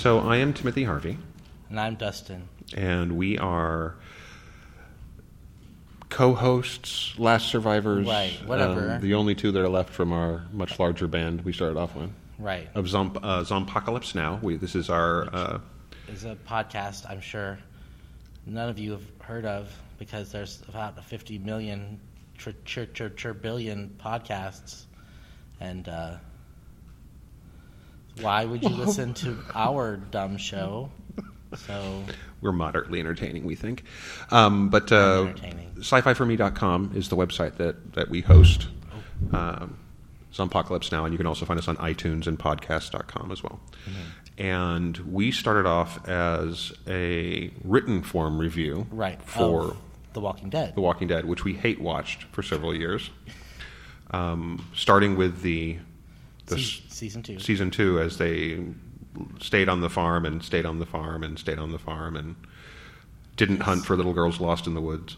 So I am Timothy Harvey, And I'm Dustin. and we are co-hosts, last survivors. Right, whatever. um, the only two that are left from our much larger band we started off with Right. of Zomp, uh, Zompocalypse. Now we this is our uh, Is a podcast I'm sure none of you have heard of because there's about 50 million tr- tr- tr- tr- billion podcasts. And uh, why would you listen to our dumb show? So, we're moderately entertaining, we think. Um, but uh, entertaining. sci-fi4me.com is the website that, that we host. Um, Zompocalypse now, and you can also find us on iTunes and podcast.com as well. Mm-hmm. And we started off as a written form review right. for of The Walking Dead. The Walking Dead, which we hate watched for several years, um, starting with the, season two. season two as they stayed on the farm and stayed on the farm and stayed on the farm and didn't hunt for little girls lost in the woods.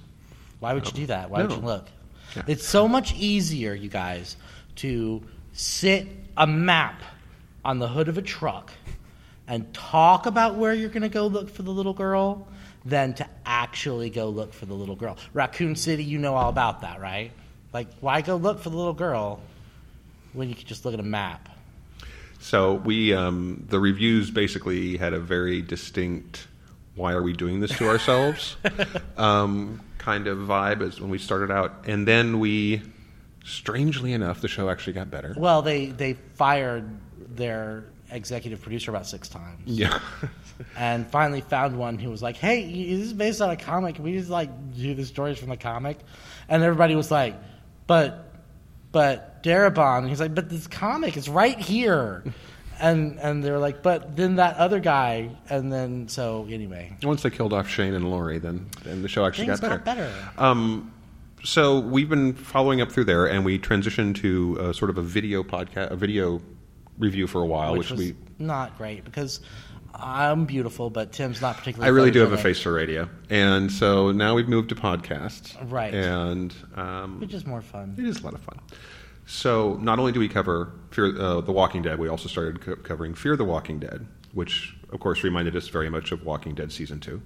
Why would you do that? Why would you look? Yeah. It's so much easier, you guys, to sit a map on the hood of a truck and talk about where you're going to go look for the little girl than to actually go look for the little girl. Raccoon City, you know all about that, right? Like, why go look for the little girl when you could just look at a map? So we, um, the reviews basically had a very distinct "Why are we doing this to ourselves?" um, kind of vibe as when we started out, and then we, strangely enough, the show actually got better. Well, they, they fired their executive producer about six times. Yeah, and finally found one who was like, "Hey, this is based on a comic. Can we just like do the stories from the comic?" And everybody was like, "But, but Darabont." He's like, "But this comic is right here." And and they're like, "But then that other guy." And then so anyway, once they killed off Shane and Lori, then then the show actually things got better. got better. Um, so we've been following up through there, and we transitioned to uh, sort of a video podcast, a video review for a while, which which, we. not great because I'm beautiful, but Tim's not particularly. I really do have a face for radio, and so now we've moved to podcasts, Right. And um, which is more fun. it is a lot of fun. So not only do we cover Fear uh, the Walking Dead, we also started co- covering Fear the Walking Dead, which of course reminded us very much of Walking Dead season two.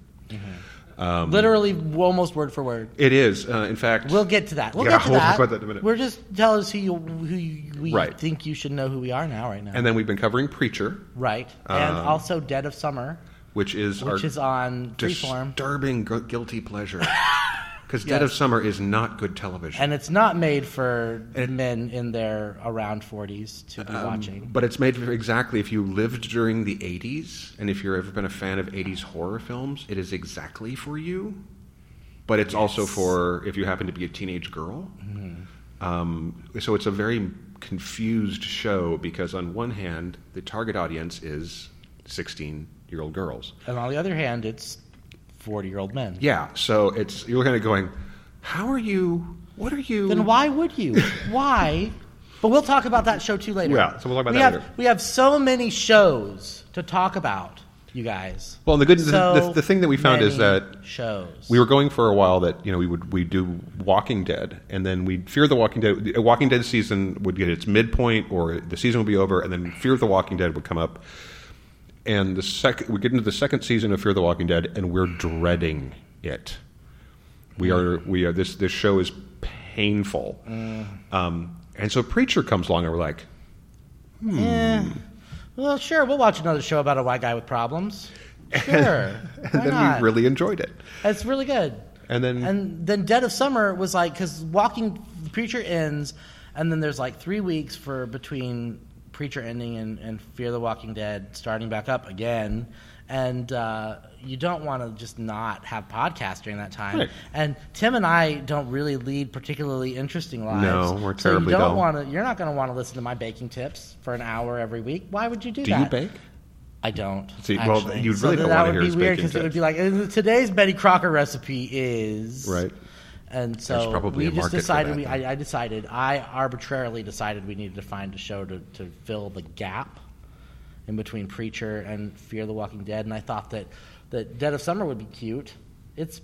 Um, Literally, almost word for word. It is, uh, in fact. We'll get to that. We'll yeah, get to we'll that. that in a minute. We're just tell us who you, who you, we Right. think you should know who we are now, right now. and then we've been covering Preacher, right, and Um, also Dead of Summer, which is which is on Freeform, disturbing gu- guilty pleasure. Because Dead Yes. of Summer is not good television. and it's not made for And- men in their around forties to be Um, watching. But it's made for exactly if you lived during the 80s and if you've ever been a fan of 80s horror films, it is exactly for you. But it's also for if you happen to be a teenage girl. Mm-hmm. Um, so it's a very confused show because, on one hand, the target audience is 16 year old girls. And on the other hand, it's forty-year-old men. Yeah, so it's you're kind of going, how are you? What are you? Then why would you? why? But we'll talk about that show too later. Yeah, so we'll talk about we that have, later. We have so many shows to talk about, you guys. Well, and the good the, So the, the thing that we found is that shows we were going for a while that you know we would we do Walking Dead, and then we'd Fear the Walking Dead. A Walking Dead season would get its midpoint, or the season would be over, and then Fear the Walking Dead would come up. And the second we get into the second season of Fear the Walking Dead, and we're dreading it. We are we are this this show is painful, um, and so Preacher comes along, and we're like, Eh, well, sure, we'll watch another show about a white guy with problems. Sure, and why then not? we really enjoyed it. It's really good. And then And then Dead of Summer was like because Walking Preacher ends, and then there's like three weeks for between Preacher ending and, and Fear the Walking Dead starting back up again. And uh, you don't want to just not have podcasts during that time. Right. And Tim and I don't really lead particularly interesting lives. No, we're so you don't dull. want to. You're not going to want to listen to my baking tips for an hour every week. Why would you do, do that? you bake? I don't. See, well, actually. you So really then don't wanna would hear be his weird because it would be like "Uh, today's Betty Crocker recipe is Right. And so we just decided. that, We. I, I decided. I arbitrarily decided we needed to find a show to, to fill the gap in between Preacher and Fear the Walking Dead, and I thought that that Dead of Summer would be cute. It's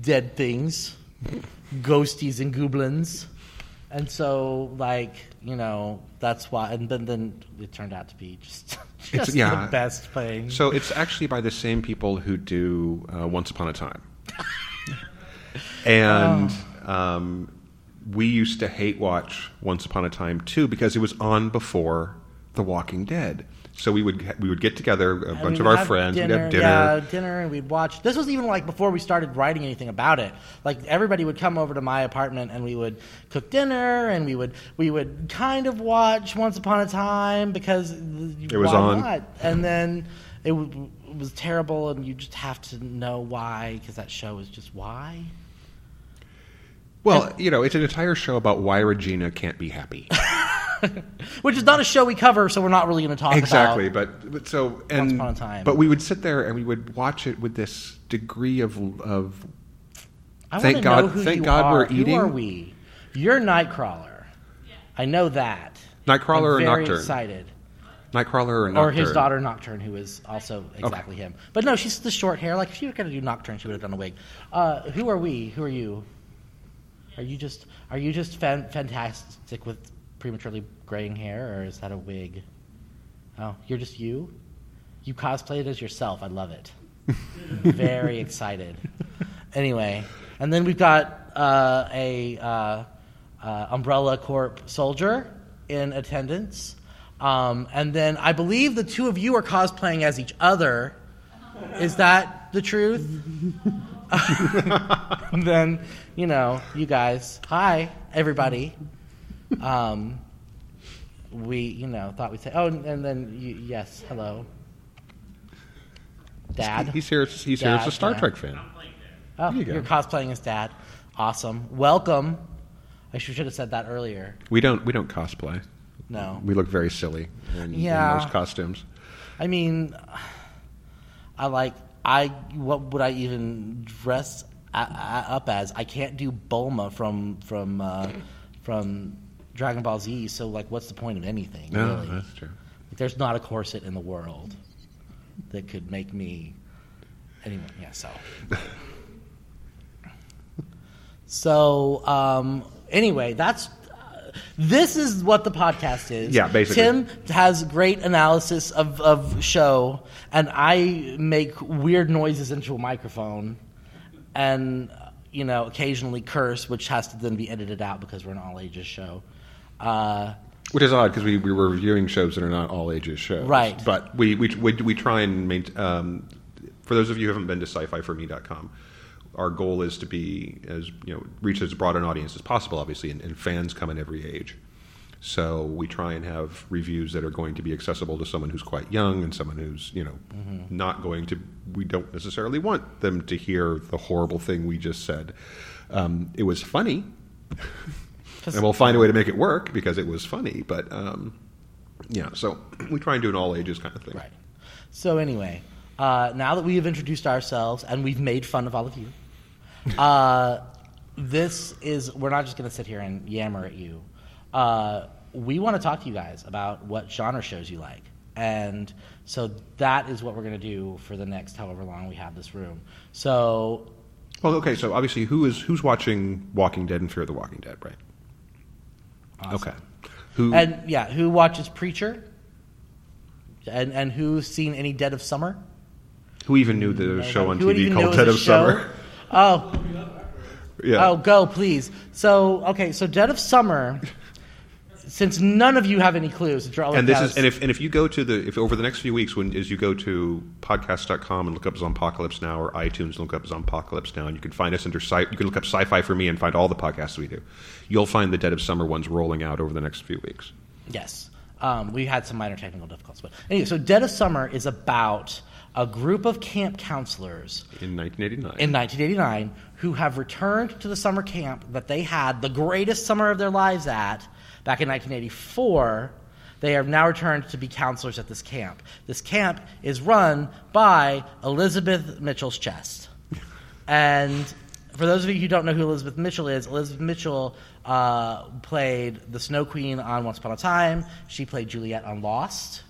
dead things, ghosties and goblins, and so like you know that's why. And then then it turned out to be just just yeah. the best thing. So it's actually by the same people who do uh, Once Upon a Time. and Oh. um, we used to hate watch Once Upon a Time too because it was on before The Walking Dead. So we would we would get together, a And bunch of our friends, we'd have dinner. Yeah, dinner, and we'd watch. This was even like before we started writing anything about it. Like everybody would come over to my apartment, and we would cook dinner, and we would we would kind of watch Once Upon a Time because it was on. and then it, w- it was terrible, and you just have to know why because that show is just why. Well, you know, it's an entire show about why Regina can't be happy. Which is not a show we cover, so we're not really going to talk exactly, about. but, but so and Upon a Time. but we would sit there and we would watch it with this degree of of I Thank wanna God- know who thank you God are. we're eating. Who eating. are we? You're Nightcrawler. I know that. Nightcrawler or I'm very Nocturne? excited. Nightcrawler or Nocturne? Or his daughter Nocturne, who is also exactly him. But no, she's the short hair. Like if she were going to do Nocturne, she would have done a wig. Uh, who are we? Who are you? Are you just are you just fan- fantastic with prematurely graying hair, or is that a wig? Oh, you're just you. You cosplayed as yourself. I love it. Very excited. Anyway, and then we've got uh, a uh, uh, Umbrella Corp soldier in attendance, um, and then I believe the two of you are cosplaying as each other. Is that the truth? then you know, you guys. Hi, everybody. Um, we, you know, thought we'd say. Oh, and then you, yes, hello, Dad. He's here. He's here as a Star Dad. Trek fan. Oh, There you go. you're cosplaying as Dad. Awesome. Welcome. I should have said that earlier. We don't we don't cosplay. No. We look very silly in, Yeah. in those costumes. I mean, I like I. What would I even dress a, a, up as? I can't do Bulma from from uh, from Dragon Ball Z. So like, what's the point of anything? No, really? that's true. There's not a corset in the world that could make me. anyone. yeah. So. So um, anyway, that's. Uh, this is what the podcast is. Yeah, basically. Tim has great analysis of, of show, and I make weird noises into a microphone, and you know occasionally curse, which has to then be edited out because we're an all ages show. Uh, Which is odd because we, we were reviewing shows that are not all ages shows. Right. But we, we, we, we try and maintain. Um, for those of you who haven't been to sci-fi4me.com, our goal is to be as you know reach as broad an audience as possible, obviously, and, and fans come in every age. So we try and have reviews that are going to be accessible to someone who's quite young and someone who's you know not going to. We don't necessarily want them to hear the horrible thing we just said. Um, it was funny, and we'll find a way to make it work because it was funny. But um, yeah, so we try and do an all ages kind of thing. Right. So anyway, uh, now that we have introduced ourselves and we've made fun of all of you, uh, this is we're not just going to sit here and yammer at you. Uh, we want to talk to you guys about what genre shows you like, and so that is what we're going to do for the next however long we have this room. So Well, okay. So obviously, who is who's watching Walking Dead and Fear of the Walking Dead, right? Okay. Who? and yeah, who watches Preacher? And and who's seen any Dead of Summer? who even knew the show on TV called Dead of? Summer? Oh, Yeah. Oh, go please. So, okay, so Dead of Summer. Since none of you have any clues, draw and this is and if and if you go to the if over the next few weeks when as you go to podcast.com and look up Zompocalypse Now or iTunes and look up Zompocalypse Now and you can find us under sci you can look up sci-fi for me and find all the podcasts we do. You'll find the Dead of Summer ones rolling out over the next few weeks. yes, um, we had some minor technical difficulties, but anyway, so Dead of Summer is about a group of camp counselors In 1989. in 1989 who have returned to the summer camp that they had the greatest summer of their lives at back in 1984 They have now returned to be counselors at this camp. This camp is run by Elizabeth Mitchell's Chest. And for those of you who don't know who Elizabeth Mitchell is, Elizabeth Mitchell uh, played the Snow Queen on Once Upon a Time. She played Juliet on Lost.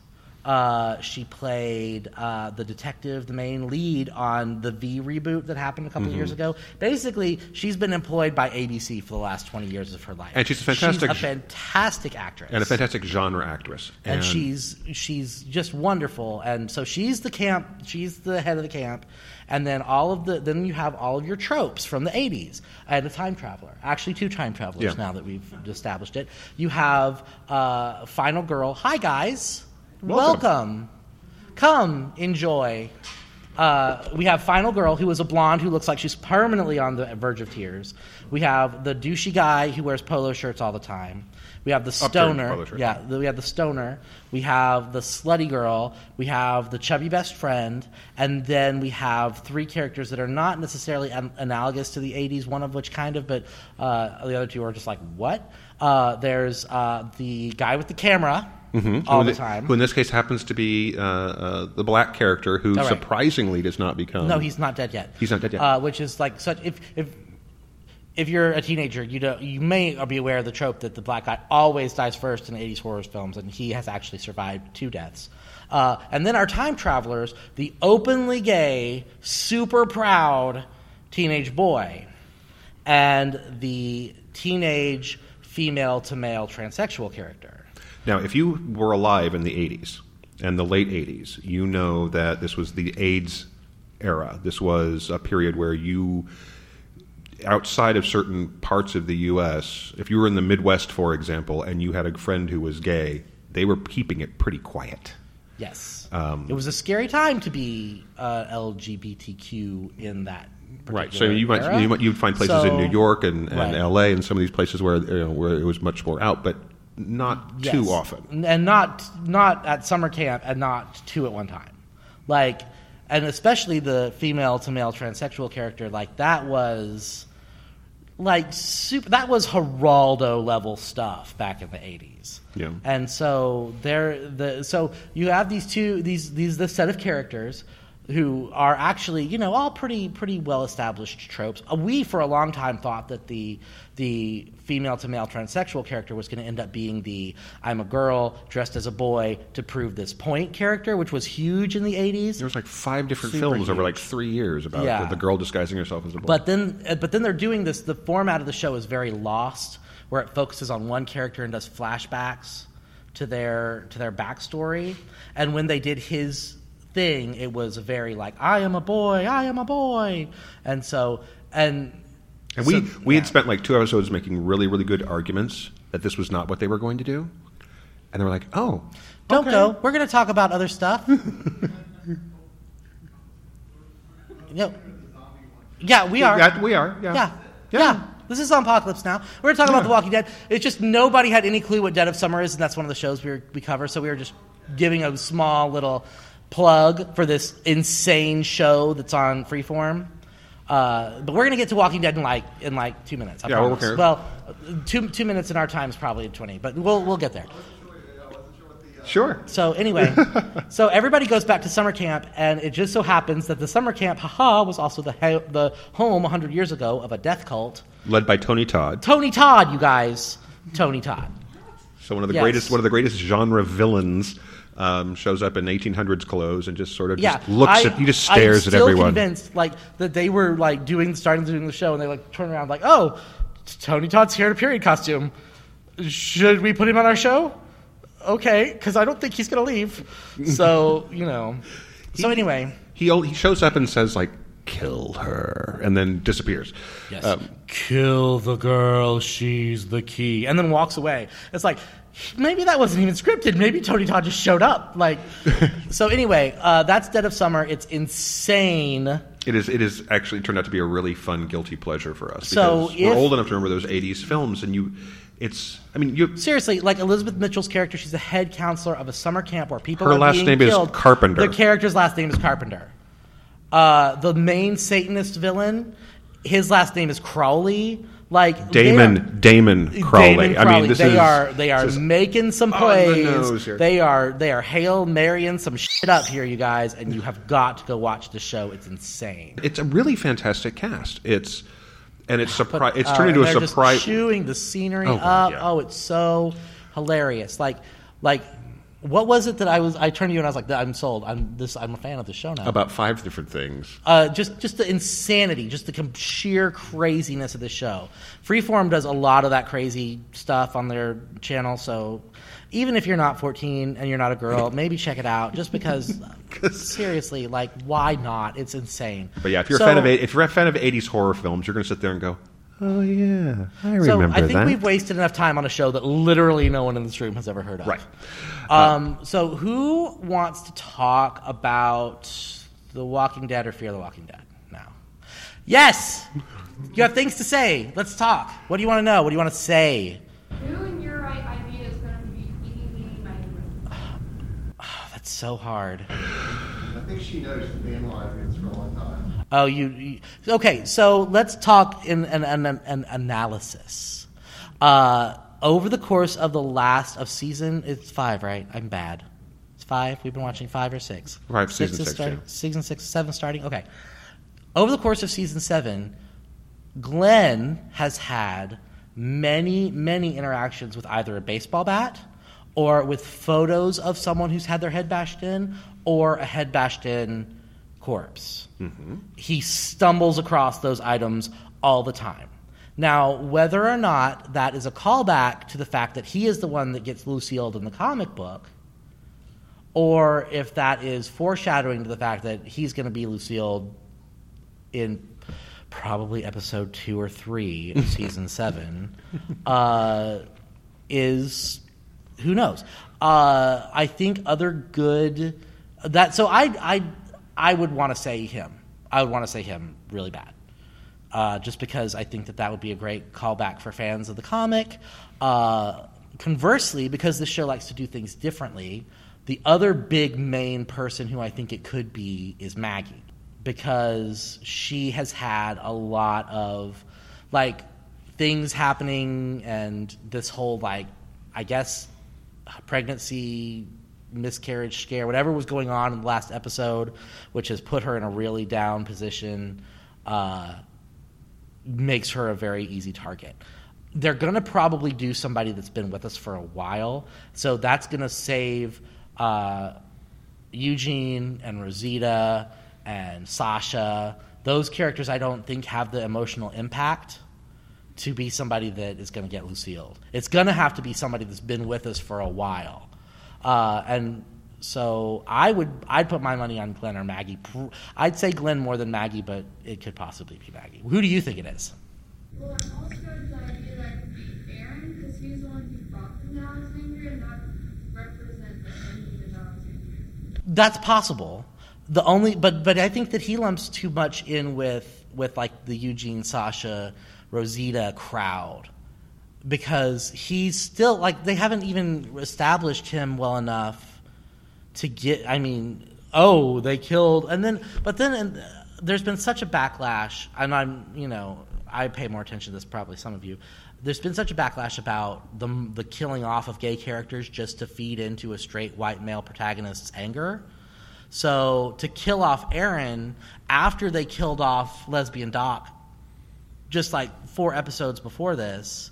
Uh, she played uh, the detective, the main lead on the V reboot that happened a couple years Mm-hmm. ago. Basically, she's been employed by ABC for the last 20 years of her life. And she's a fantastic- She's a fantastic actress. and a fantastic genre actress. and she's she's just wonderful and so she's the camp she's the head of the camp and then all of the then you have all of your tropes from the 80s and a time traveler actually two time travelers Yeah. now that we've established it you have uh, final girl hi guys Welcome. welcome come enjoy uh, we have Final Girl, who is a blonde who looks like she's permanently on the verge of tears. We have the douchey guy who wears polo shirts all the time. We have the stoner. Yeah, the- we have the stoner. We have the slutty girl. We have the chubby best friend. And then we have three characters that are not necessarily an- analogous to the 80s, one of which kind of, but uh, the other two are just like, what? Uh, there's uh, the guy with the camera Mhm. all who, the in- time. Who in this case happens to be uh, uh, the black character who right. surprisingly does not become. No, he's not dead yet. He's not dead yet. Uh, which is like such if if if you're a teenager, you don't you may be aware of the trope that the black guy always dies first in 80s horror films, and he has actually survived two deaths. Uh, and then our time travelers, the openly gay, super proud teenage boy, and the teenage female to male transsexual character. Now, if you were alive in the 80s and the late 80s, you know that this was the AIDS era. This was a period where you, outside of certain parts of the U.S., if you were in the Midwest, for example, and you had a friend who was gay, they were keeping it pretty quiet. Yes, Um, it was a scary time to be uh, LGBTQ in that. Right. So you might, you might you'd find places in New York and, and Right. L.A. and some of these places where you know, where it was much more out, but not too often. and not not at summer camp, and not two at one time. Like, and especially the female to male transsexual character, like that was like super. That was Geraldo level stuff back in the eighties. Yeah. And so there, the so you have these two these these the set of characters who are actually you know all pretty pretty well established tropes. Uh, We for a long time thought that the the female to male transsexual character was going to end up being the I'm a girl dressed as a boy to prove this point character, which was huge in the eighties. There was like five different Super films over like three years about Yeah. the, the girl disguising herself as a boy. But then, uh, but then they're doing this. The format of the show is very lost, where it focuses on one character and does flashbacks to their to their backstory. And when they did his thing, it was very like, "I am a boy, I am a boy," and so and And we, so- we had yeah. spent like two episodes making really, really good arguments that this was not what they were going to do. And they were like, oh. Don't okay. go. We're going to talk about other stuff. no. Yeah, we are. Yeah, we are. Yeah. Yeah. Yeah. Yeah. This is Zompocalypse now. We're talking about The Walking Dead. It's just nobody had any clue what Dead of Summer is, and that's one of the shows we, were, we cover. So we were just giving a small little plug for this insane show that's on Freeform. Uh, but we're gonna get to Walking Dead in like in like two minutes. I Yeah, we're okay. Well, two two minutes in our time is probably twenty, but we'll we'll get there. Sure. So anyway, so everybody goes back to summer camp, and it just so happens that the summer camp, haha, was also the he- the home 100 years ago of a death cult. Led by Tony Todd. Tony Todd, you guys, Tony Todd. So one of the Yes. greatest, one of the greatest genre villains um, shows up in 1800s clothes and just sort of Yeah, just looks I- at, he just stares I'm at still everyone. Convinced, like that they were like doing starting doing the show, and they like turn around like, oh, Tony Todd's here in a period costume. Should we put him on our show? Okay, because I don't think he's gonna leave. So you know. So anyway, He he shows up and says like, "Kill her," and then disappears. Yes. Um, Kill the girl, she's the key. And then walks away. It's like, maybe that wasn't even scripted. Maybe Tony Todd just showed up. Like, so anyway, uh, that's Dead of Summer. It's insane. It is. It is actually turned out to be a really fun guilty pleasure for us So because we're old enough to remember those '80s films, and you, it's. I mean, you. Seriously, like Elizabeth Mitchell's character, she's the head counselor of a summer camp where people Her are last being name is killed. Carpenter. The character's last name is Carpenter. Uh, the main Satanist villain, his last name is Crowley. Like Damon Damon Crowley. Damon I mean, this they is are they are making some the plays. here. They are they are hail marrying some shit up here, you guys, and you have got to go watch the show. It's insane. It's a really fantastic cast. It's and it's But, surprise. It's uh, turned into and a surprise. chewing the scenery Oh, up. Yeah. Oh, it's so hilarious. Like like what was it that I was? I turned to you and I was like, "I'm sold. I'm this. I'm a fan of the show now." About five different things. uh, just just the insanity, just the com- sheer craziness of the show. Freeform does a lot of that crazy stuff on their channel, so even if you're not 14 and you're not a girl, maybe check it out. Just because, seriously, like why not? It's insane. But yeah, if you're So- a fan of if you're a fan of '80s horror films, you're going to sit there and go, "Oh yeah, I remember that. so I think that." we've wasted enough time on a show that literally no one in this room has ever heard of. Right. Um, so who wants to talk about The Walking Dead or Fear the Walking Dead now? Yes. You have things to say. Let's talk. What do you want to know? What do you want to say? Who in your right idea is going to be eating me my Oh, that's so hard. I think she knows she's been analyzing for a long time. Oh, you, you okay? So let's talk in an, an, an analysis. Uh, over the course of the last of season, it's five, right? I'm bad. It's five. We've been watching five or six. Right, season is six, starting- yeah. Season six, seven starting. Okay. Over the course of season seven, Glenn has had many, many interactions with either a baseball bat or with photos of someone who's had their head bashed in or a head bashed in corpse. Mm-hmm. He stumbles across those items all the time. Now, whether or not that is a callback to the fact that he is the one that gets Lucille in the comic book, or if that is foreshadowing to the fact that he's going to be Lucille in probably episode two or three of season seven, uh, is who knows? Uh, I think other good that so I I I would want to say him. I would want to say him really bad. Uh, just because I think that that would be a great callback for fans of the comic. Uh, conversely, because this show likes to do things differently, the other big main person who I think it could be is Maggie, because she has had a lot of like things happening and this whole like I guess pregnancy miscarriage scare whatever was going on in the last episode which has put her in a really down position uh, makes her a very easy target they're going to probably do somebody that's been with us for a while so that's going to save uh, Eugene and Rosita and Sasha those characters I don't think have the emotional impact to be somebody that is going to get Lucille. It's going to have to be somebody that's been with us for a while. Uh, and so I would I'd put my money on Glenn or Maggie. I'd say Glenn more than Maggie, but it could possibly be Maggie. Who do you think it is? Well, I'm also the idea that could be Aaron because he's the one who fought from Alexandria and not represent the enemy of Alexandria. That's possible. The only, but but I think that he lumps too much in with with like the Eugene, Sasha, Rosita crowd because he's still like they haven't even established him well enough to get. I mean, oh, they killed, and then but then and, there's been such a backlash, and I'm you know I pay more attention to this probably some of you. There's been such a backlash about the the killing off of gay characters just to feed into a straight white male protagonist's anger. So to kill off Aaron after they killed off lesbian Doc, just like four episodes before this,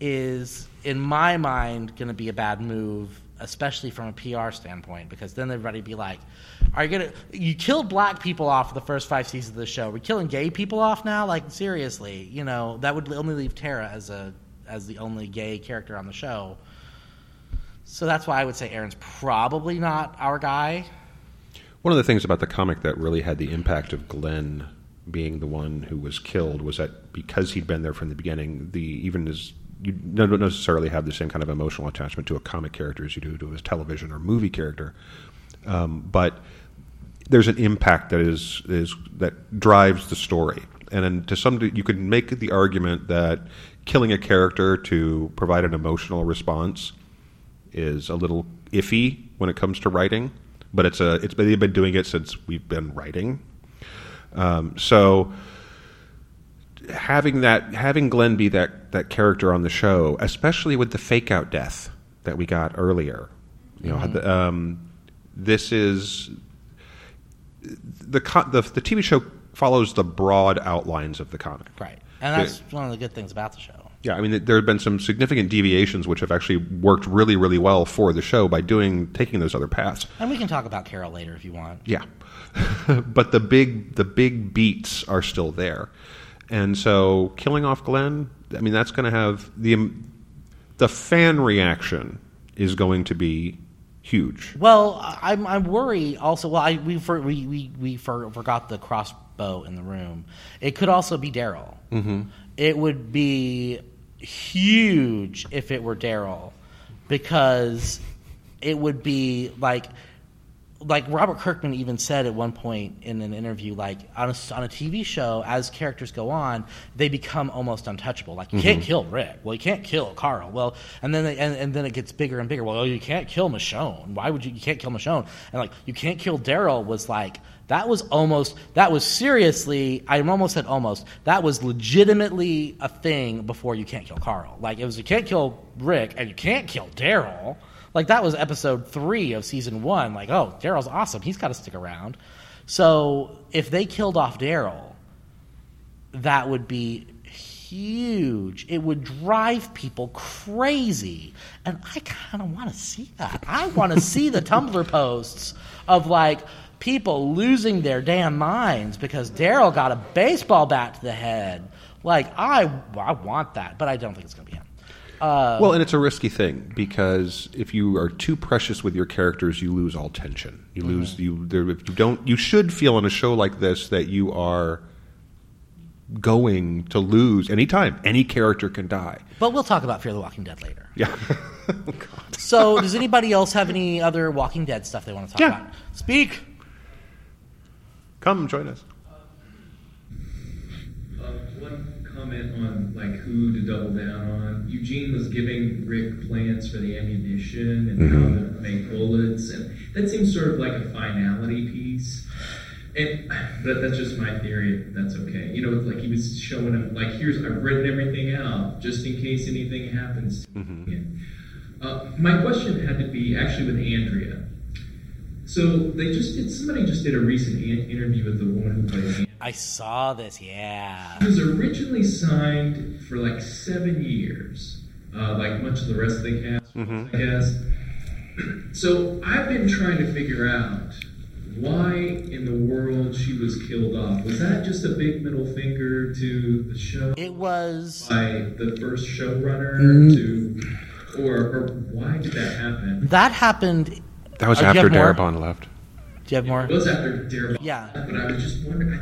is in my mind going to be a bad move, especially from a PR standpoint, because then everybody'd be like, "Are you gonna? You killed black people off the first five seasons of the show. We're killing gay people off now? Like seriously? You know that would only leave Tara as a as the only gay character on the show." So that's why I would say Aaron's probably not our guy. One of the things about the comic that really had the impact of Glenn being the one who was killed was that because he'd been there from the beginning, the even as you don't necessarily have the same kind of emotional attachment to a comic character as you do to a television or movie character, um, but there's an impact that is is that drives the story, and then to some you could make the argument that killing a character to provide an emotional response is a little iffy when it comes to writing, but it's a it's they've been doing it since we've been writing. Um, so having that having Glenn be that that character on the show, especially with the fake out death that we got earlier. You know, the, um, this is the, the the TV show follows the broad outlines of the comic. Right. And that's one of the good things about the show. Yeah, I mean, there have been some significant deviations which have actually worked really, really well for the show by doing taking those other paths. And we can talk about Carol later if you want. Yeah, but the big the big beats are still there, and so killing off Glenn. I mean, that's going to have the um, the fan reaction is going to be huge. Well, I'm I'm worried also. Well, I we for, we we, we for, forgot the crossbow in the room. It could also be Daryl. Mm-hmm. It would be huge if it were Daryl, because it would be like like Robert Kirkman even said at one point in an interview, like on a, on a TV show, as characters go on, they become almost untouchable. Like you can't mm-hmm. kill Rick. Well, you can't kill Carl. Well, and then and, and then it gets bigger and bigger. Well, you can't kill Michonne. Why would you? You can't kill Michonne. And like you can't kill Daryl was like that was almost that was seriously. I almost said almost that was legitimately a thing before you can't kill Carl. Like it was you can't kill Rick and you can't kill Daryl. Like that was episode three of season one. Like, oh, Daryl's awesome. He's got to stick around. So if they killed off Daryl, that would be huge. It would drive people crazy. And I kind of want to see that. I want to see the Tumblr posts of like people losing their damn minds because Daryl got a baseball bat to the head. Like I, I want that, but I don't think it's going to be him. well, and it's a risky thing because if you are too precious with your characters, you lose all tension. You mm-hmm. lose you. There, if you don't, you should feel on a show like this that you are going to lose anytime. Any character can die. But we'll talk about Fear the Walking Dead later. Yeah. Oh, so, does anybody else have any other Walking Dead stuff they want to talk Yeah. about? Speak. Come join us. Uh, one comment on like who to double down on. Eugene was giving Rick plans for the ammunition and how to make bullets, and that seems sort of like a finality piece. And but that's just my theory. That's okay. You know, like he was showing him like, here's I've written everything out just in case anything happens. And, Uh, my question had to be actually with Andrea. So they just did. Somebody just did a recent an- interview with the woman who played. Andrea. I saw this. Yeah. He was originally signed for like seven years, uh, like much of the rest of the cast, I guess. So I've been trying to figure out why in the world she was killed off. Was that just a big middle finger to the show It was. by the first showrunner Mm. to, or, or why did that happen? That happened. That was Uh, after have? Darabont left. Do you have more? It was after Darabont, Yeah. but I was just wondering.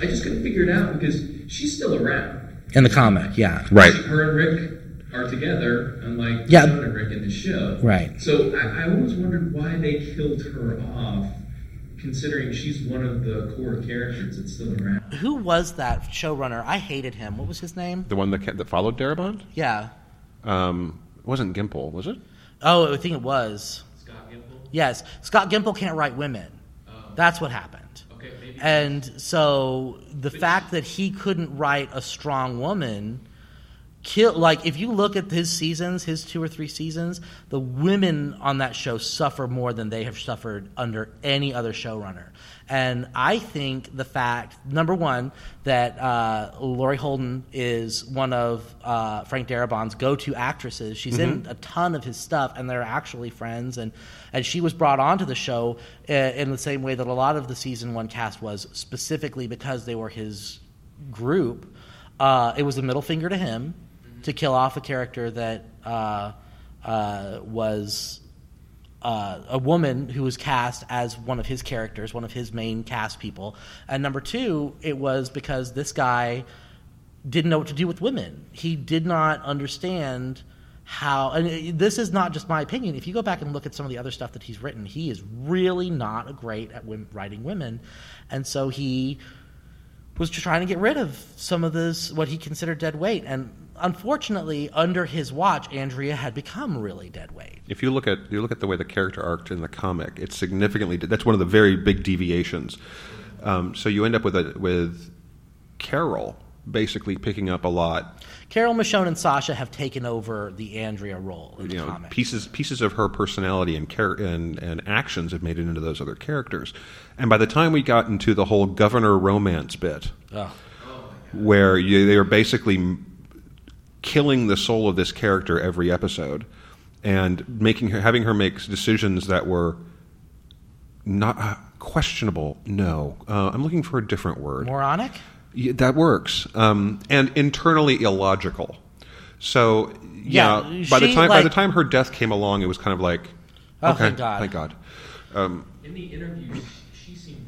I just couldn't figure it out because she's still around. In the comic, yeah. Right. Her and Rick are together, unlike Yeah. Joan and Rick in the show. Right. So I, I always wondered why they killed her off, considering she's one of the core characters that's still around. Who was that showrunner? I hated him. What was his name? The one that ca- that followed Darabont. Yeah. Um, it wasn't Gimple, was it? Oh, I think it was. Scott Gimple. Yes. Scott Gimple can't write women. That's what happened. And so the fact that he couldn't write a strong woman kill like if you look at his seasons, his two or three seasons, the women on that show suffer more than they have suffered under any other showrunner. And I think the fact, number one, that uh, Laurie Holden is one of uh, Frank Darabont's go-to actresses. She's in a ton of his stuff, and they're actually friends. And and she was brought onto the show uh, in the same way that a lot of the season one cast was, specifically because they were his group. Uh, it was a middle finger to him to kill off a character that uh, uh, was uh, a woman who was cast as one of his characters, one of his main cast people. And number two, it was because this guy didn't know what to do with women. He did not understand how, and this is not just my opinion. If you go back and look at some of the other stuff that he's written, he is really not great at writing women. And so he was trying to get rid of some of this what he considered dead weight and unfortunately under his watch andrea had become really dead weight If you look at you look at the way the character arced in the comic, it's significantly. That's one of the very big deviations. Um, so you end up with a with Carol basically picking up a lot. Carol Michonne and Sasha have taken over the Andrea role in the know, comic. pieces pieces of her personality and char- and and actions have made it into those other characters. And by the time we got into the whole governor romance bit, where you, they are basically killing the soul of this character every episode and making her having her make decisions that were not uh, questionable. No, uh, I'm looking for a different word. Moronic? Yeah, that works, um, and internally illogical. So yeah, Yeah, by the she, time by the time her death came along, it was kind of like, Oh, okay, thank God. thank God. Um, In the interview, she seemed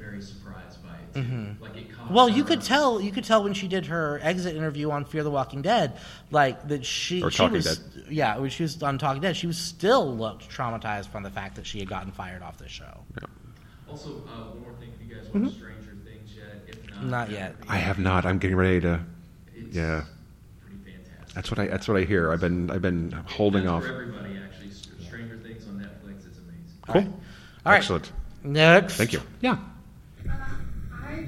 very surprised by it. Too. Like it caught Mm-hmm. Well, you could off tell. You could tell when she did her exit interview on Fear the Walking Dead, like that she. Or she Talking was, Dead. Yeah, when she was on Talking Dead, she was still looked traumatized from the fact that she had gotten fired off the show. Also, uh, one more thing. If you guys watch Stranger Things yet? If not, Mm-hmm. Not yet. would I have not. I'm getting ready to. It's Yeah. pretty fantastic. That's what I. That's what I hear. I've been. I've been holding That's off. for everybody. Actually, Stranger Things on Netflix. is amazing. Cool. All right. Excellent. Next. Thank you. Yeah. Uh, I,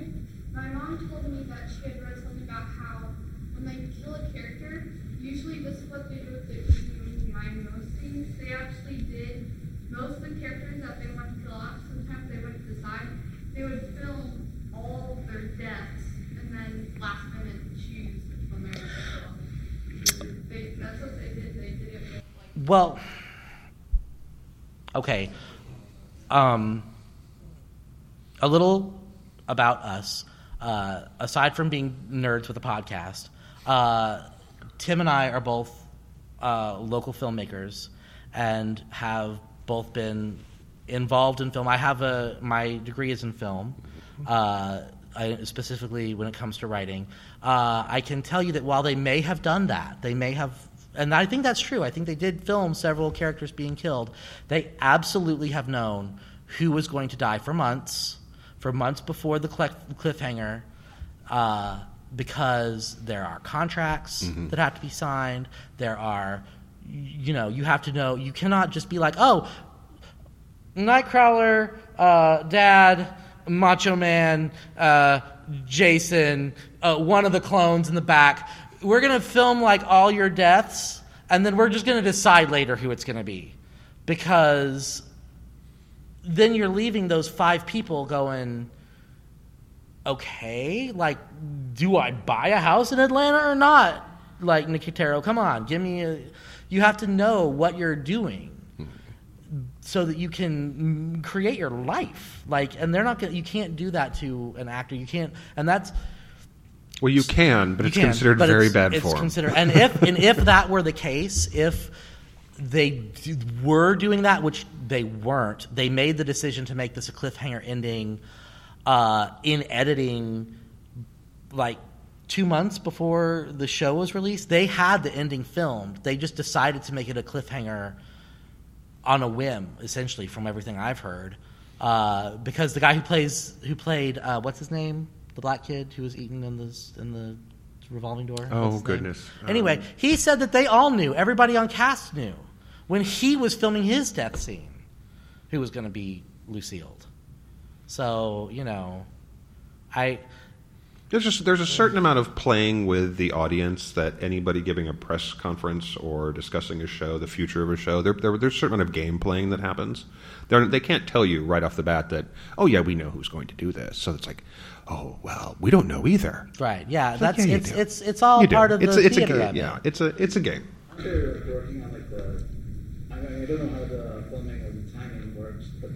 my mom told me that she had read something about how when they kill a character, usually this is what they do with the easy mind most things. They actually did most of the characters that they want to kill off. Sometimes they would decide they would film all of their deaths and then last minute choose which one they were going to kill. They, that's what they did. They did it with like. Well, okay. Um, a little about us. Uh, aside from being nerds with a podcast, uh, Tim and I are both uh, local filmmakers and have both been involved in film. I have a my degree is in film. Uh, I, specifically when it comes to writing, uh, I can tell you that while they may have done that, they may have, and I think that's true. I think they did film several characters being killed. They absolutely have known who was going to die for months, for months before the cliffhanger, uh, because there are contracts that have to be signed. There are, you know, you have to know. You cannot just be like, oh, Nightcrawler, uh, Dad, Macho Man, uh, Jason, uh, one of the clones in the back. We're gonna film like all your deaths, and then we're just gonna decide later who it's gonna be, because then you're leaving those five people going, okay, like, do I buy a house in Atlanta or not? Like Nicotero, come on, give me a. You have to know what you're doing so that you can create your life like and they're not gonna you can't do that to an actor you can't and that's Well, you can, but you it's can, considered but very it's- bad it's form. considered and if and if that were the case if they d- were doing that which they weren't they made the decision to make this a cliffhanger ending uh, in editing like two months before the show was released they had the ending filmed they just decided to make it a cliffhanger on a whim, essentially, from everything I've heard. Uh, because the guy who plays who played uh, what's his name, the black kid who was eaten in the in the revolving door. Oh, goodness. Anyway, Um, he said that they all knew. Everybody on cast knew when he was filming his death scene, who was going to be Lucille. So you know, I There's just there's a certain amount of playing with the audience that anybody giving a press conference or discussing a show, the future of a show, there, there there's a certain amount of game playing that happens. They're, they can't tell you right off the bat that oh yeah we know who's going to do this. So it's like oh well we don't know either. right, yeah, It's like, that's yeah, you it's it's it's all You do. part of it's the a, it's theater a game. it. Yeah, it's a it's a game. Aren't they working on like the? I mean, I don't know how the filming or the timing works, but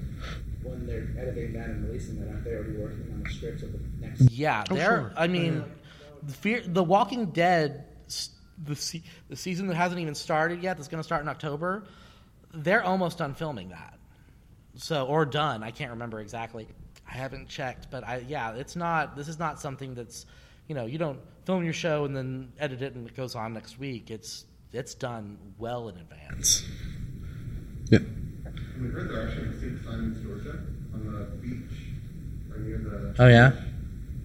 when they're editing that and releasing that, aren't they already working on the scripts of the next? Yeah, Oh, they're. sure. I mean, the Fear, The Walking Dead, the se- the season that hasn't even started yet, that's going to start in October. They're almost done filming that, so or done. I can't remember exactly. I haven't checked, but I yeah, it's not. This is not something that's, you know, you don't film your show and then edit it and it goes on next week. It's it's done well in advance. Yeah. We heard they're actually in St. Simons, Georgia, on the beach, right near the. Oh yeah.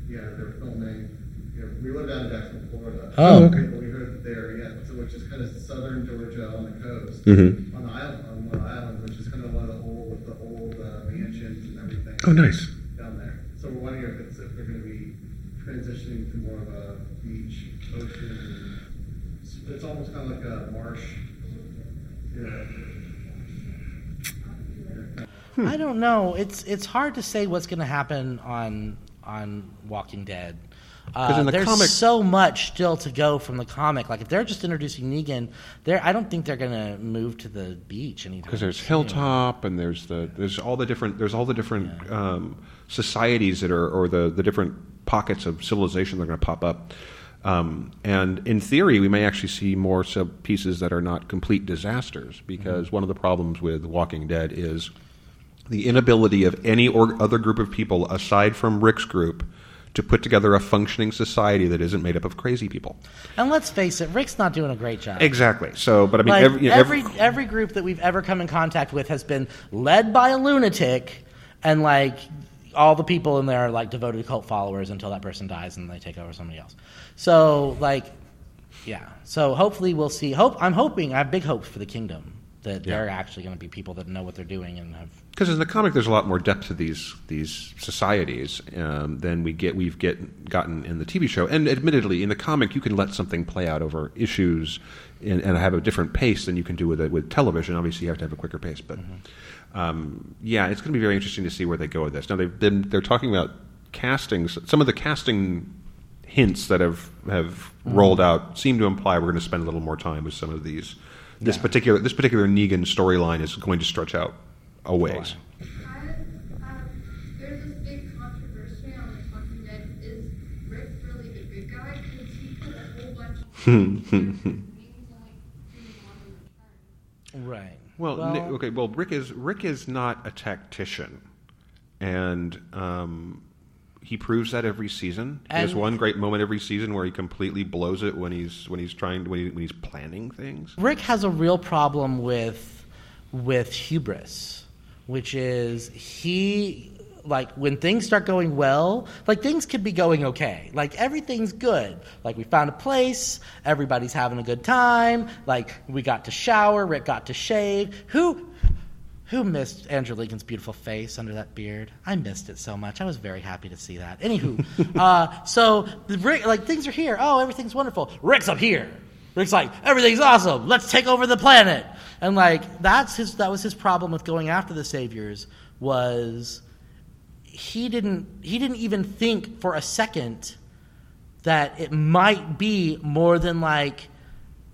Yeah, they're filming. You know, we live down in Jacksonville, Florida. Oh, okay. But We heard there, yeah, so which is kind of southern Georgia on the coast, mm-hmm. on the island, on one island, which is kind of one of the old, the old uh, mansions and everything. Oh, nice. Down there. So we're wondering if it's if they're going to be transitioning to more of a beach, ocean. It's almost kind of like a marsh. Yeah. I don't know. It's it's hard to say what's going to happen on on Walking Dead. Uh, in the there's comic- so much still to go from the comic. Like if they're just introducing Negan, there I don't think they're going to move to the beach anytime. because there's soon. Hilltop and there's the there's all the different there's all the different um, societies that are or the the different pockets of civilization that are going to pop up. Um, and in theory, we may actually see more sub pieces that are not complete disasters because one of the problems with Walking Dead is the inability of any or other group of people aside from Rick's group to put together a functioning society that isn't made up of crazy people. And let's face it, Rick's not doing a great job. Exactly. So, but I mean, like every, you know, every every group that we've ever come in contact with has been led by a lunatic, and like all the people in there are like devoted cult followers until that person dies and they take over somebody else. So like, yeah. So hopefully we'll see. Hope I'm hoping I have big hopes for the kingdom that Yeah. they're actually going to be people that know what they're doing and have. because in the comic there's a lot more depth to these these societies um, than we get we've get gotten in the TV show. And admittedly, in the comic, you can let something play out over issues and, and have a different pace than you can do with it with television. Obviously, you have to have a quicker pace, but um, yeah, it's going to be very interesting to see where they go with this. Now they've been they're talking about castings. Some of the casting hints that have have rolled out seem to imply we're going to spend a little more time with some of these. This Yeah. particular this particular Negan storyline is going to stretch out a ways. I, um, there's this big controversy on The Walking Dead. Is Rick really the good guy? Because he put a whole bunch of characters and he's only doing one in return. Right. Well, Ni- okay. Well, Rick is Rick is not a tactician, and um, he proves that every season. He has one great moment every season where he completely blows it when he's when he's trying when, he, when he's planning things. Rick has a real problem with with hubris, which is he like when things start going well, like things could be going okay. Like everything's good. Like we found a place, everybody's having a good time, like we got to shower, Rick got to shave. Who who missed Andrew Lincoln's beautiful face under that beard? I missed it so much. I was very happy to see that. Anywho, uh, so the Rick, like things are here. Oh, everything's wonderful. Rick's up here. Rick's like everything's awesome. Let's take over the planet. And like that's his. That was his problem with going after the saviors was he didn't he didn't even think for a second that it might be more than like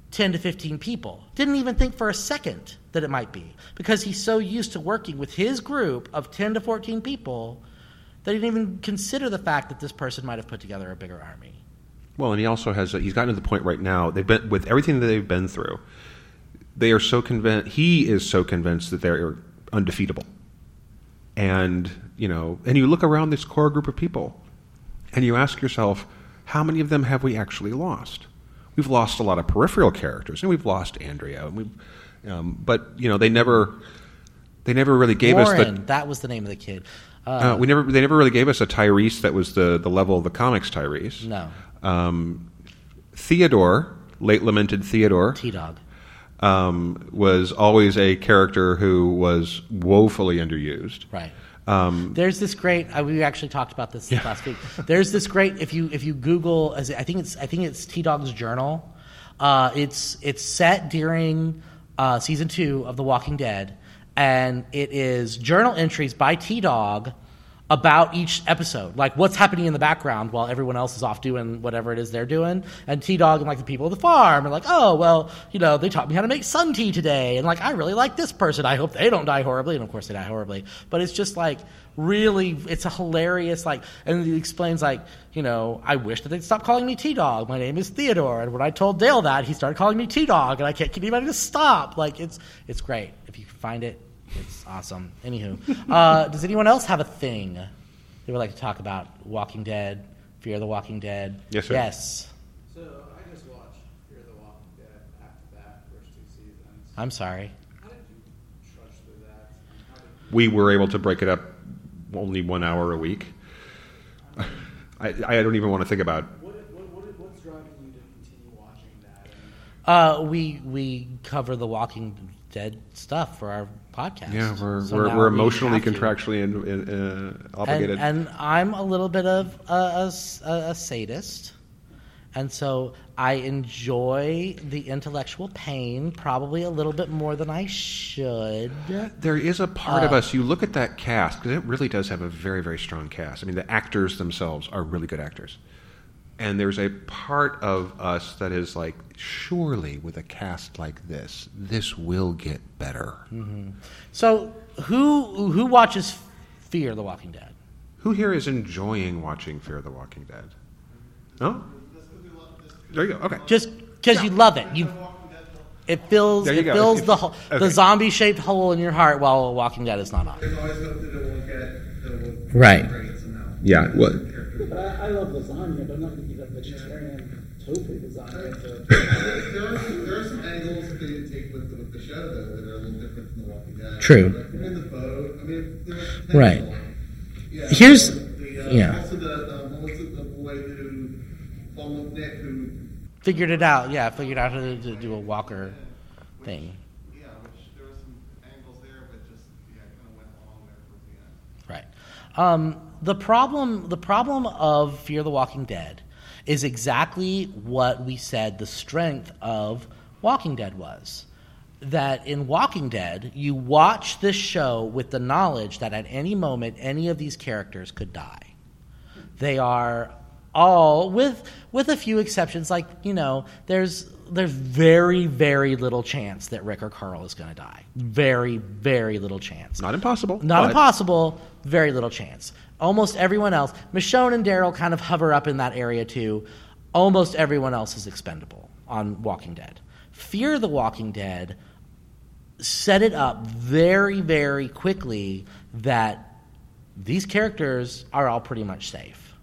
10 to 15 people. Didn't even think for a second that it might be because he's so used to working with his group of 10 to 14 people that he didn't even consider the fact that this person might have put together a bigger army. Well, and he also has uh, he's gotten to the point right now. They've been with everything that they've been through. They are so convinced. He is so convinced that they're undefeatable. And you know, and you look around this core group of people, and you ask yourself, how many of them have we actually lost? We've lost a lot of peripheral characters, and we've lost Andrea, and we've, um, but you know, they never, they never really gave us the. that was the name of the kid. Uh, Uh, we never, they never really gave us a Tyrese that was the, the level of the comics Tyrese. no, Um, Theodore, late lamented Theodore, T Dog. um, was always a character who was woefully underused. Right. Um, There's this great. Uh, we actually talked about this last week. There's this great. If you if you Google, as I think it's I think it's T Dog's journal. Uh, it's it's set during uh, season two of The Walking Dead, and it is journal entries by T Dog about each episode, like what's happening in the background while everyone else is off doing whatever it is they're doing. And T Dog and like the people of the farm are like, oh well, you know, they taught me how to make sun tea today, and like I really like this person. I hope they don't die horribly, and of course they die horribly. But it's just like really, it's a hilarious like, and he explains like, you know, I wish that they'd stop calling me T Dog. My name is Theodore, and when I told Dale that, he started calling me T Dog, and I can't get anybody to stop. Like it's it's great if you find it. It's awesome. Anywho, uh, does anyone else have a thing they would like to talk about? Walking Dead, Fear of the Walking Dead. Yes, sir. Yes. So I just watched Fear the Walking Dead after that first two seasons. I'm sorry. How did you trudge through that? How did we were able to break it up only one hour a week. I, I don't even want to think about. what, what, what, what's driving you to continue watching that? Uh, we we cover the Walking Dead stuff for our podcast. Yeah, we're So we're, we're emotionally, contractually, and, and, uh, obligated. and I'm a little bit of a, a, a sadist. And so I enjoy the intellectual pain probably a little bit more than I should. There is a part Uh, of us. You look at that cast because it really does have a very, very strong cast. I mean, the actors themselves are really good actors, and there's a part of us that is like, surely with a cast like this, this will get better. Mm-hmm. So who who watches Fear the Walking Dead? Who here is enjoying watching Fear the Walking Dead? No. There you go. Okay. Just because you love it, you it fills you it go. fills If- the ho- okay. the zombie shaped hole in your heart while Walking Dead is not on. There's always hope that it will get, that it will Right. Yeah. Well, But I, I love lasagna, but I'm not going to eat a vegetarian tofu lasagna. To, There are, some, there are some angles that they didn't take with, with the show though that are a little different from The Walking Dead. True. Like in the boat. I mean, there's Right. Yeah. Here's- the, uh, yeah. Also the um, what was the boy who fell Nick who Figured it out, yeah. Figured out how to, to do a Walker thing. yeah, which there were some angles there, but just yeah, kind of went along there towards the end. Right. Um, the problem, the problem of Fear the Walking Dead is exactly what we said the strength of Walking Dead was. That in Walking Dead, you watch this show with the knowledge that at any moment, any of these characters could die. They are all with with a few exceptions like you know there's there's very very little chance that Rick or Carl is going to die very very little chance not impossible. not impossible, very little chance. Almost everyone else, Michonne and Daryl kind of hover up in that area too. Almost everyone else is expendable on Walking Dead. Fear the Walking Dead set it up very, very quickly that these characters are all pretty much safe.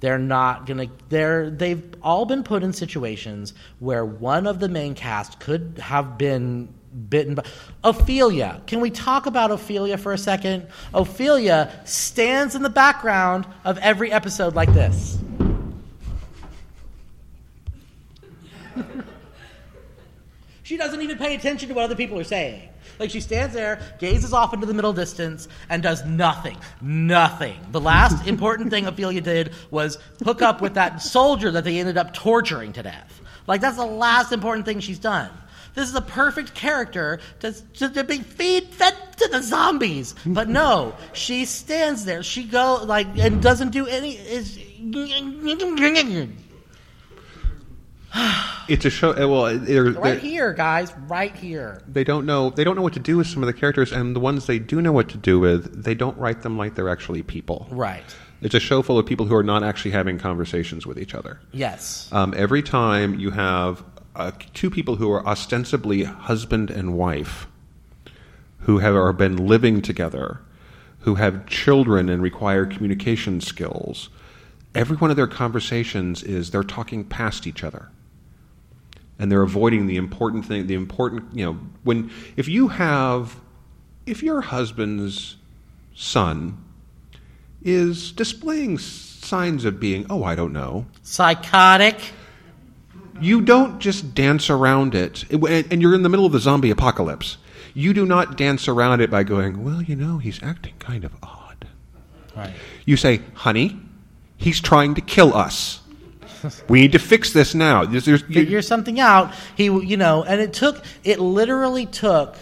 They're not gonna. They're they've all been put in situations where one of the main cast could have been bitten by Ofelia. Can we talk about Ofelia for a second? Ofelia stands in the background of every episode like this. She doesn't even pay attention to what other people are saying. Like she stands there, gazes off into the middle distance, and does nothing. Nothing. The last important thing Ofelia did was hook up with that soldier that they ended up torturing to death. Like that's the last important thing she's done. This is a perfect character to, to, to be feed fed to the zombies. But no, she stands there. She go like and doesn't do any. Is, It's a show. uh, Well, they're, right they're- here, guys. Right here. they don't know. They don't know what to do with some of the characters, and the ones they do know what to do with, they don't write them like they're actually people. Right. It's a show full of people who are not actually having conversations with each other. Yes. Um, every time you have uh, two people who are ostensibly husband and wife, who have are been living together, who have children and require communication skills, every one of their conversations is they're talking past each other. And they're avoiding the important thing, the important, you know, when, if you have, if your husband's son is displaying signs of being, oh, I don't know, Psychotic. You don't just dance around it, and you're in the middle of the zombie apocalypse. You do not dance around it by going, well, you know, he's acting kind of odd. Right. You say, honey, he's trying to kill us. We need to fix this now. There's, there's, Figure something out. He, you know, and it took. It literally took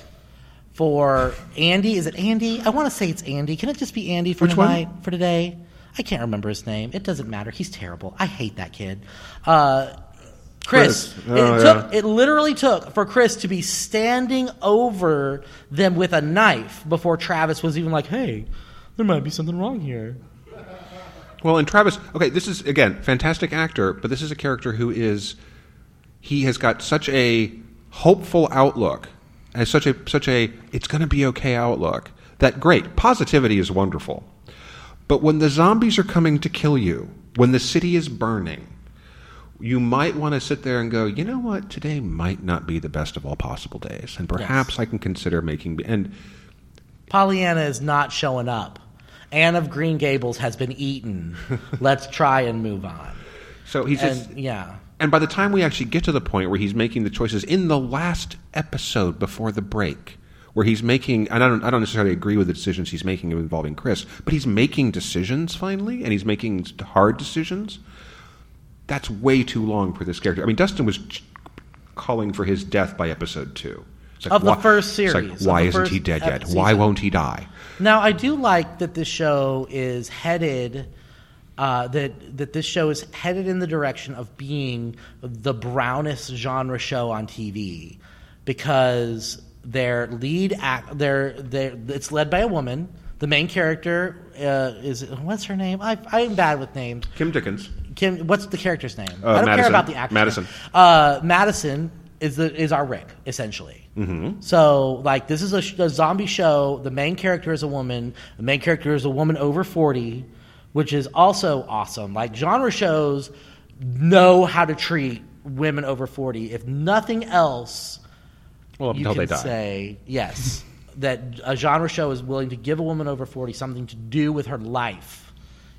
for Andy. Is it Andy? I want to say it's Andy. Can it just be Andy for Which one? tonight? For today? I can't remember his name. It doesn't matter. He's terrible. I hate that kid. Uh, Chris. Chris. Oh, it yeah. took. It literally took for Chris to be standing over them with a knife before Travis was even like, "Hey, there might be something wrong here." Well, and Travis, okay, this is again fantastic actor, but this is a character who is he has got such a hopeful outlook, and such a such a it's going to be okay outlook. That great positivity is wonderful, but when the zombies are coming to kill you, when the city is burning, you might want to sit there and go, you know what, today might not be the best of all possible days, and perhaps I can consider making and. Pollyanna is not showing up. Anne of Green Gables has been eaten. Let's try and move on. So he's just, yeah, And by the time we actually get to the point where he's making the choices in the last episode before the break, where he's making. And I don't, I don't necessarily agree with the decisions he's making involving Chris, but he's making decisions finally, and he's making hard decisions. That's way too long for this character. I mean, Dustin was ch- calling for his death by episode two. It's like, Of the why- first it's series, like, why isn't he dead yet? Why won't he die? Now, I do like that this show is headed. Uh, that that this show is headed in the direction of being the brownest genre show on TV, because their lead act, their their it's led by a woman. The main character uh, is what's her name? I, I'm bad with names. Kim Dickens. Kim, what's the character's name? Uh, I don't care about the actor. Madison. Uh, Madison is the is our Rick essentially. Mm-hmm. So like this is a, sh- a zombie show. The main character is a woman. The main character is a woman over forty, which is also awesome. Like genre shows know how to treat women over forty. If nothing else, Well, you until can they die. say yes that a genre show is willing to give a woman over 40 something to do with her life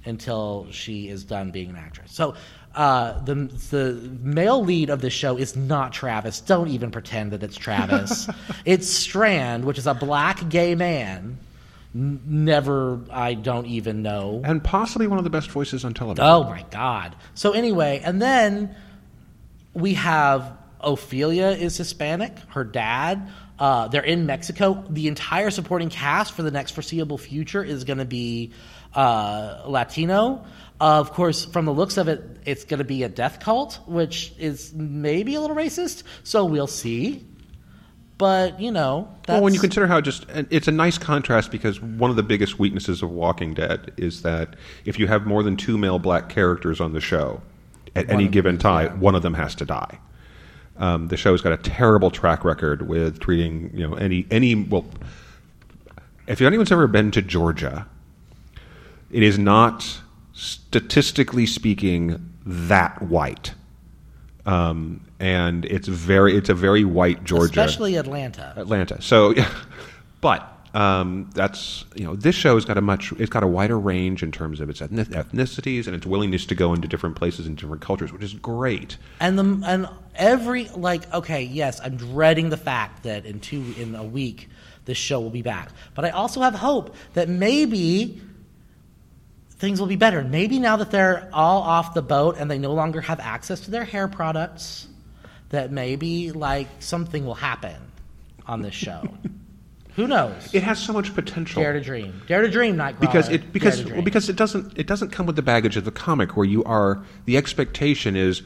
until she is done being an actress so uh, the the male lead of this show is not Travis. Don't even pretend that it's Travis. it's Strand, which is a black gay man. N- never, I don't even know. and possibly one of the best voices on television. Oh my god. So anyway, and then we have Ofelia is Hispanic. Her dad. Uh, they're in Mexico. The entire supporting cast for the next foreseeable future is going to be uh, Latino. Uh, of course, from the looks of it, it's going to be a death cult, which is maybe a little racist. So we'll see. But you know, Well, when you consider how just it's a nice contrast because one of the biggest weaknesses of Walking Dead is that if you have more than two male black characters on the show at any given time, yeah. one of them has to die. Um, the show's got a terrible track record with treating you know any any well. If anyone's ever been to Georgia, it is not statistically speaking that white. Um, and it's very it's a very white Georgia especially Atlanta. Atlanta. So, but um, that's you know this show has got a much it's got a wider range in terms of its ethnicities and its willingness to go into different places and different cultures, which is great. And the and every like okay, yes, I'm dreading the fact that in two in a week this show will be back. But I also have hope that maybe things will be better. Maybe now that they're all off the boat and they no longer have access to their hair products, that maybe like something will happen on this show. Who knows? It has so much potential. Dare to dream. Dare to dream, Nightcrawler. because it because well, because it doesn't it doesn't come with the baggage of the comic where you are the expectation is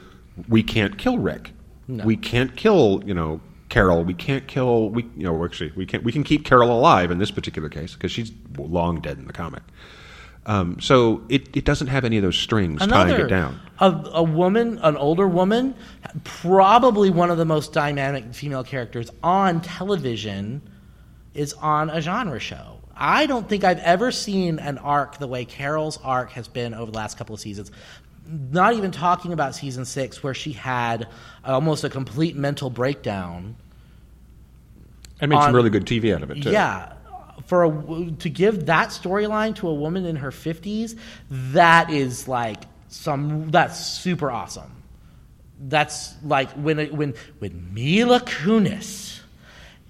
we can't kill Rick, we can't kill you know Carol, we can't kill we you know actually we can we can keep Carol alive in this particular case because she's long dead in the comic. Um, so it, it doesn't have any of those strings tying it down. A, a woman, an older woman, probably one of the most dynamic female characters on television, is on a genre show. I don't think I've ever seen an arc the way Carol's arc has been over the last couple of seasons. Not even talking about season six, where she had almost a complete mental breakdown. And made some really good TV out of it too. Yeah. For a, to give that storyline to a woman in her 50s, that is like some that's super awesome. That's like when when when Mila Kunis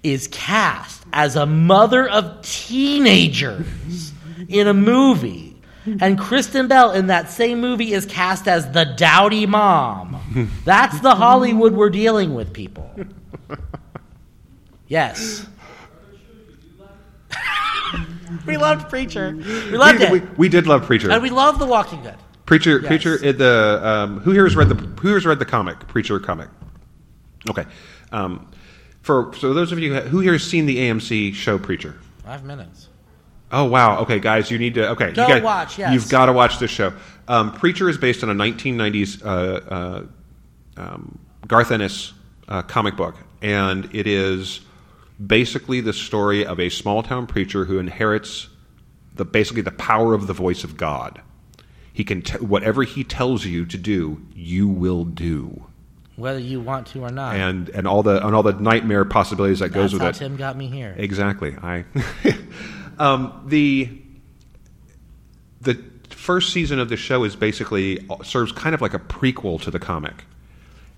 is cast as a mother of teenagers in a movie, and Kristen Bell in that same movie is cast as the dowdy mom. That's the Hollywood we're dealing with, people. Yes. we loved Preacher. We loved we, it. we, we did love Preacher. and we love The Walking Dead. Preacher, Yes. Preacher, the um, who here has read the who has read the comic Preacher comic? Okay, um, for so those of you who here has seen the AMC show Preacher. Five minutes. Oh wow! Okay, guys, you need to okay. Go you gotta, watch, yes. You've got to watch this show. Um, Preacher is based on a 1990s uh, uh, um, Garth Ennis uh, comic book, and it is basically the story of a small town preacher who inherits the basically the power of the voice of God. He can t- whatever he tells you to do, you will do, Whether you want to or not. and and all the and all the nightmare possibilities that goes with how it. Tim got me here. Exactly. I um, the the first season of the show is basically serves kind of like a prequel to the comic,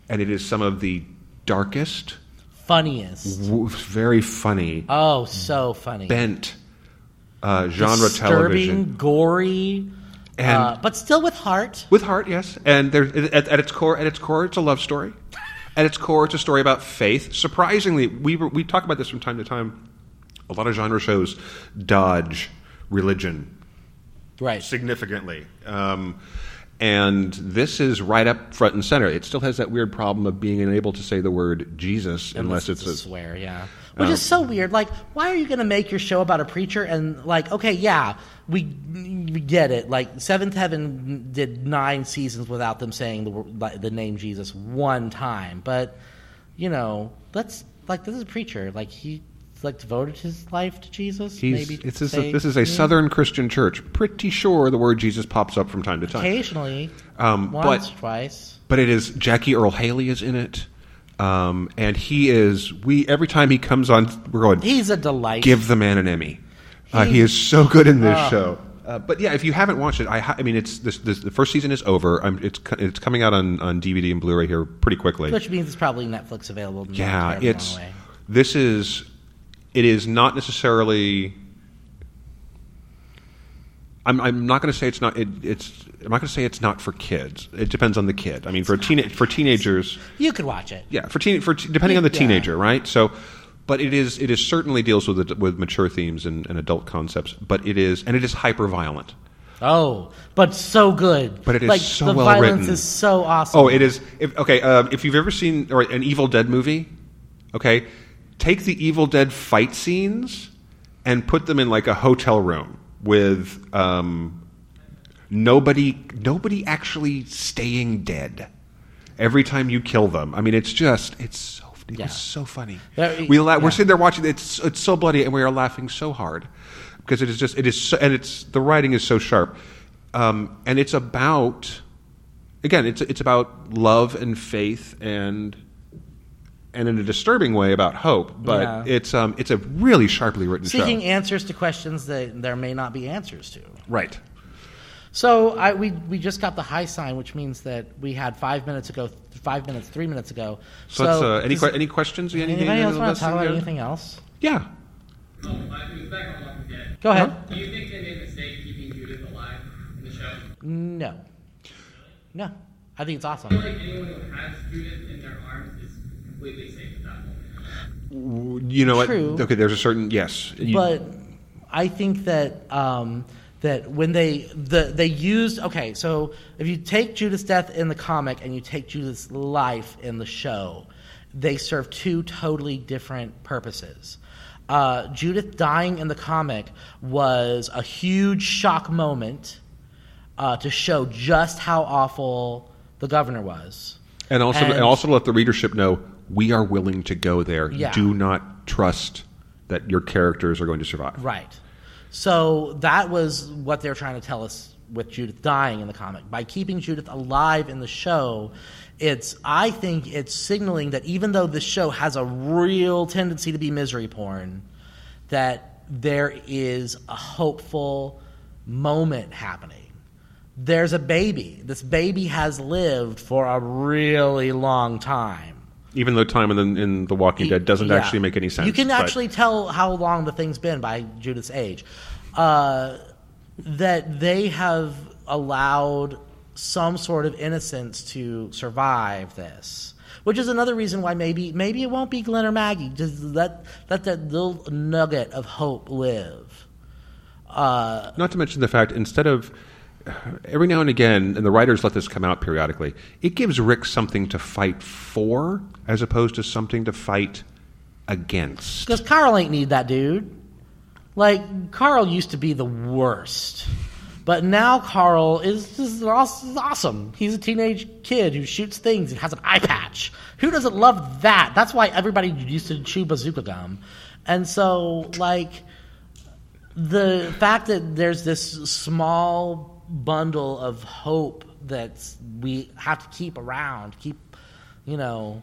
and it is some of the darkest, funniest. w- very funny, Oh, so funny. bent uh, genre Disturbing, television gory, And- uh, but still with heart. with heart. Yes, and there at, at its core, at its core, it's a love story. At its core, it's a story about faith. Surprisingly, we were, we talk about this from time to time. A lot of genre shows dodge religion Right. significantly. Um, and this is right up front and center. It still has that weird problem of being unable to say the word Jesus unless, it's, a a, swear, yeah. Which Um, is so weird. Like, why are you going to make your show about a preacher? And like, okay, yeah, we we get it. Like, Seventh Heaven did nine seasons without them saying the the name Jesus one time. But you know, let's like this is a preacher. Like he like devoted his life to Jesus. He's, maybe it's, this, say- this is a. Southern Christian church. Pretty sure the word Jesus pops up from time to time. Occasionally, Um, once, but- twice. But it is Jackie Earle Haley is in it, um, and he is. We every time he comes on, we're going. He's a delight. give the man an Emmy. Uh, he is so good in this Ah. show. Uh, but yeah, if you haven't watched it, I, I mean, it's this, this, the first season is over. I'm, it's it's coming out on, on DVD and Blu-ray here pretty quickly. which means it's probably Netflix available. yeah, it's this is it is not necessarily. I'm, I'm not going to say it's not. It, it's I'm not going to say it's not for kids. It depends on the kid. I mean, for teen, for teenagers, You could watch it. yeah, for teen, for t- depending on the Yeah. teenager, right? So, but it is it is certainly deals with it- with mature themes and, and adult concepts. But it is and it is hyper violent. Oh, but so good. But it is like, so the well violence written. is so awesome. Oh, it is. If, okay, uh, if you've ever seen or an Evil Dead movie, okay, take the Evil Dead fight scenes and put them in like a hotel room with um, nobody nobody actually staying dead every time you kill them. I mean, it's just it's so it Yeah. was so funny. We la- yeah. we're sitting there watching it's it's so bloody and we are laughing so hard because it is just it is so, and it's the writing is so sharp um, and it's about again it's it's about love and faith and and in a disturbing way about hope but Yeah. it's um it's a really sharply written seeking show answers to questions that there may not be answers to. right So I, we we just got the high sign, which means that we had five minutes ago, five minutes, three minutes ago. so, let's, uh, any does any questions anything anybody else want to talk about here? anything else? yeah Oh, it was back on Walking Dead. Go ahead. Do you think they made a mistake keeping Judith alive in the show? No, no, I think it's I feel awesome. like anyone who has Judith in their arms is completely safe at that moment. you know True. what okay there's a certain yes You- but I think that um, that when they the they used okay, so if you take Judith's death in the comic and you take Judith's life in the show, they serve two totally different purposes. Uh, Judith dying in the comic was a huge shock moment uh, to show just how awful the governor was. and also and, and- also let the readership know we are willing to go there Yeah. do not trust that your characters are going to survive Right. So that was what they were trying to tell us with Judith dying in the comic. By keeping Judith alive in the show, it's I think it's signaling that even though this show has a real tendency to be misery porn, that there is a hopeful moment happening. There's a baby. This baby has lived for a really long time. Even though time in the, in the Walking Dead doesn't Yeah. actually make any sense. You can but- actually tell how long the thing's been by Judith's age. Uh, that they have allowed some sort of innocence to survive this, which is another reason why maybe maybe it won't be Glenn or Maggie. Just let let that little nugget of hope live. Uh, Not to mention the fact, instead of every now and again, and the writers let this come out periodically, it gives Rick something to fight for as opposed to something to fight against. Because Carl ain't need that dude. Like Carl used to be the worst, but now Carl is aw- awesome. He's a teenage kid who shoots things and has an eye patch. Who doesn't love that? That's why everybody used to chew bazooka gum, and so like the fact that there's this small bundle of hope that we have to keep around, keep you know,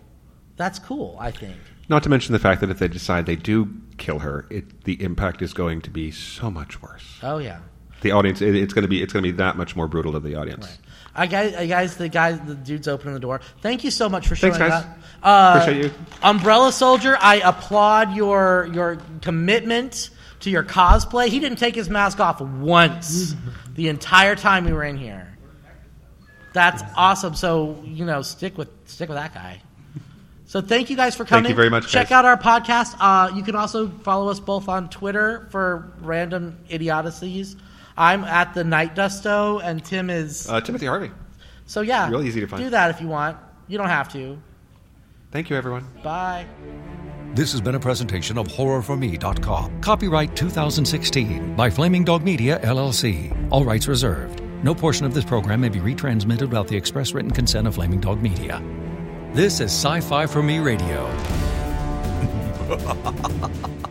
that's cool. I think. Not to mention the fact that if they decide they do kill her, it, the impact is going to be so much worse. Oh yeah. the audience. It, it's going to be it's going to be that much more brutal to the audience. I guys, I guys, the guys, the dudes opening the door. Thank you so much for showing Thanks, guys. up. Uh, Appreciate you. Umbrella Soldier. I applaud your your commitment to your cosplay. He didn't take his mask off once the entire time we were in here. That's awesome. So you know, stick with stick with that guy. So thank you guys for coming. Thank you very much, Check guys. out our podcast. Uh, you can also follow us both on Twitter for random idiocies. I'm at the Night Dusto, and Tim is. Uh, Timothy Harvey. So yeah, Real easy to find. Do that if you want. You don't have to. Thank you, everyone. Bye. This has been a presentation of HorrorForMe.com. Copyright 2016 by Flaming Dog Media, LLC. All rights reserved. No portion of this program may be retransmitted without the express written consent of Flaming Dog Media. This is Sci Fi for Me Radio.